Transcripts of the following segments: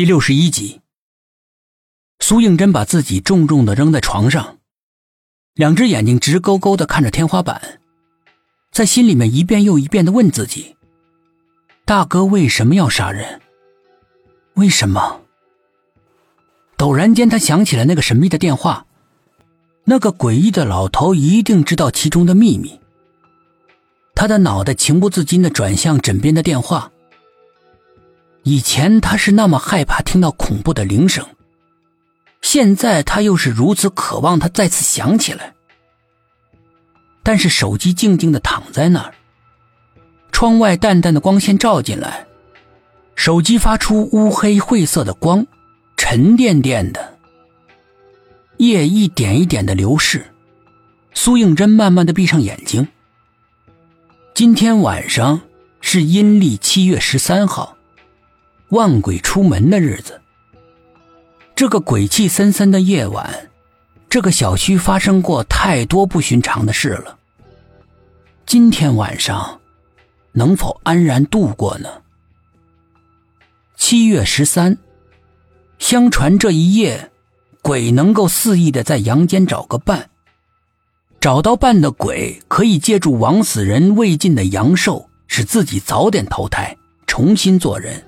第六十一集，苏应真把自己重重的扔在床上，两只眼睛直勾勾的看着天花板，在心里面一遍又一遍的问自己：大哥为什么要杀人？为什么？陡然间，他想起了那个神秘的电话，那个诡异的老头一定知道其中的秘密。他的脑袋情不自禁的转向枕边的电话。以前他是那么害怕听到恐怖的铃声，现在他又是如此渴望它再次响起来。但是手机静静的躺在那儿，窗外淡淡的光线照进来，手机发出乌黑晦涩的光，沉甸甸的。夜一点一点的流逝，苏应真慢慢的闭上眼睛。今天晚上是阴历七月十三号。万鬼出门的日子，这个鬼气森森的夜晚，这个小区发生过太多不寻常的事了。今天晚上，能否安然度过呢？七月十三，相传这一夜，鬼能够肆意的在阳间找个伴，找到伴的鬼可以借助枉死人未尽的阳寿，使自己早点投胎，重新做人。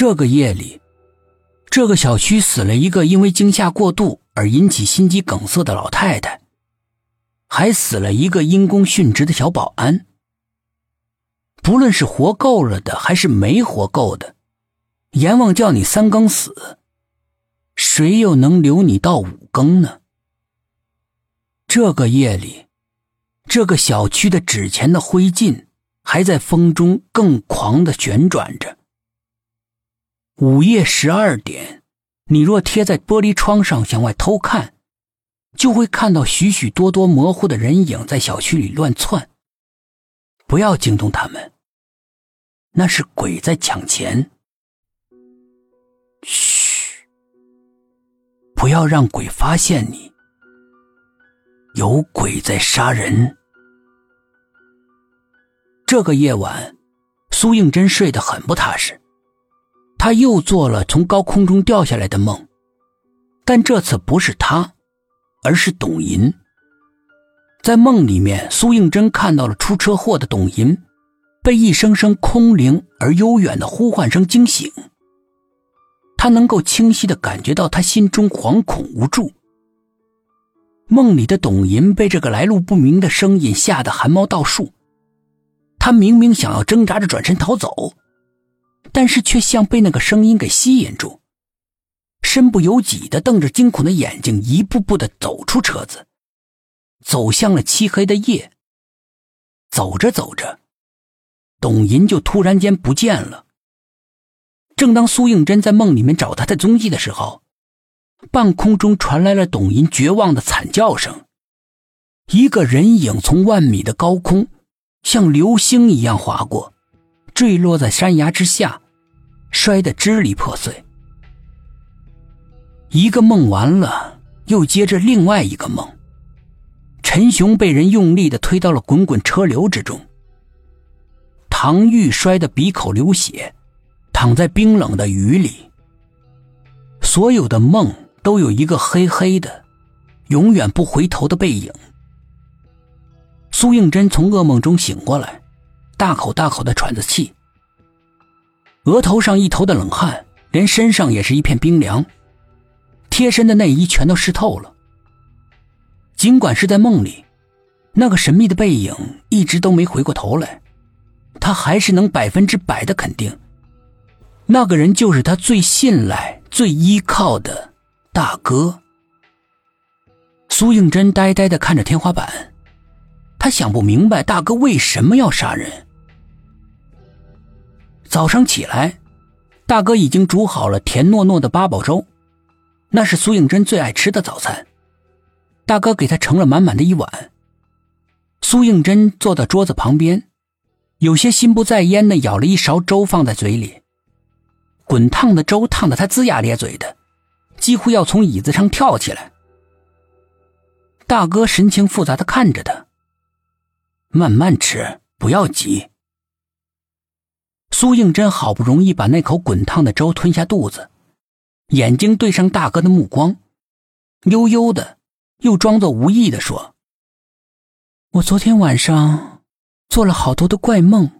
这个夜里，这个小区死了一个因为惊吓过度而引起心肌梗塞的老太太，还死了一个因公殉职的小保安。不论是活够了的，还是没活够的，阎王叫你三更死，谁又能留你到五更呢？这个夜里，这个小区的纸钱的灰烬还在风中更狂的旋转着。午夜十二点，你若贴在玻璃窗上向外偷看，就会看到许许多多模糊的人影在小区里乱窜。不要惊动他们，那是鬼在抢钱。嘘，不要让鬼发现你，有鬼在杀人。这个夜晚，苏应真睡得很不踏实。他又做了从高空中掉下来的梦，但这次不是他，而是董银。在梦里面，苏应真看到了出车祸的董银，被一声声空灵而悠远的呼唤声惊醒。他能够清晰的感觉到他心中惶恐无助。梦里的董银被这个来路不明的声音吓得汗毛倒竖，他明明想要挣扎着转身逃走。但是却像被那个声音给吸引住，身不由己的瞪着惊恐的眼睛，一步步的走出车子，走向了漆黑的夜。走着走着，董银就突然间不见了。正当苏应真在梦里面找他的踪迹的时候，半空中传来了董银绝望的惨叫声，一个人影从万米的高空像流星一样划过。坠落在山崖之下，摔得支离破碎。一个梦完了，又接着另外一个梦。陈雄被人用力的推到了滚滚车流之中。唐玉摔得鼻口流血，躺在冰冷的雨里。所有的梦都有一个黑黑的、永远不回头的背影。苏应真从噩梦中醒过来。大口大口的喘着气，额头上一头的冷汗，连身上也是一片冰凉，贴身的内衣全都湿透了。尽管是在梦里，那个神秘的背影一直都没回过头来，他还是能百分之百的肯定，那个人就是他最信赖、最依靠的大哥。苏应真呆呆的看着天花板，他想不明白大哥为什么要杀人。早上起来，大哥已经煮好了甜糯糯的八宝粥，那是苏应真最爱吃的早餐。大哥给他盛了满满的一碗。苏应真坐到桌子旁边，有些心不在焉的舀了一勺粥放在嘴里。滚烫的粥烫得他龇牙咧嘴的，几乎要从椅子上跳起来。大哥神情复杂的看着他，慢慢吃，不要急。苏应真好不容易把那口滚烫的粥吞下肚子，眼睛对上大哥的目光，悠悠的，又装作无意的说：“我昨天晚上做了好多的怪梦。”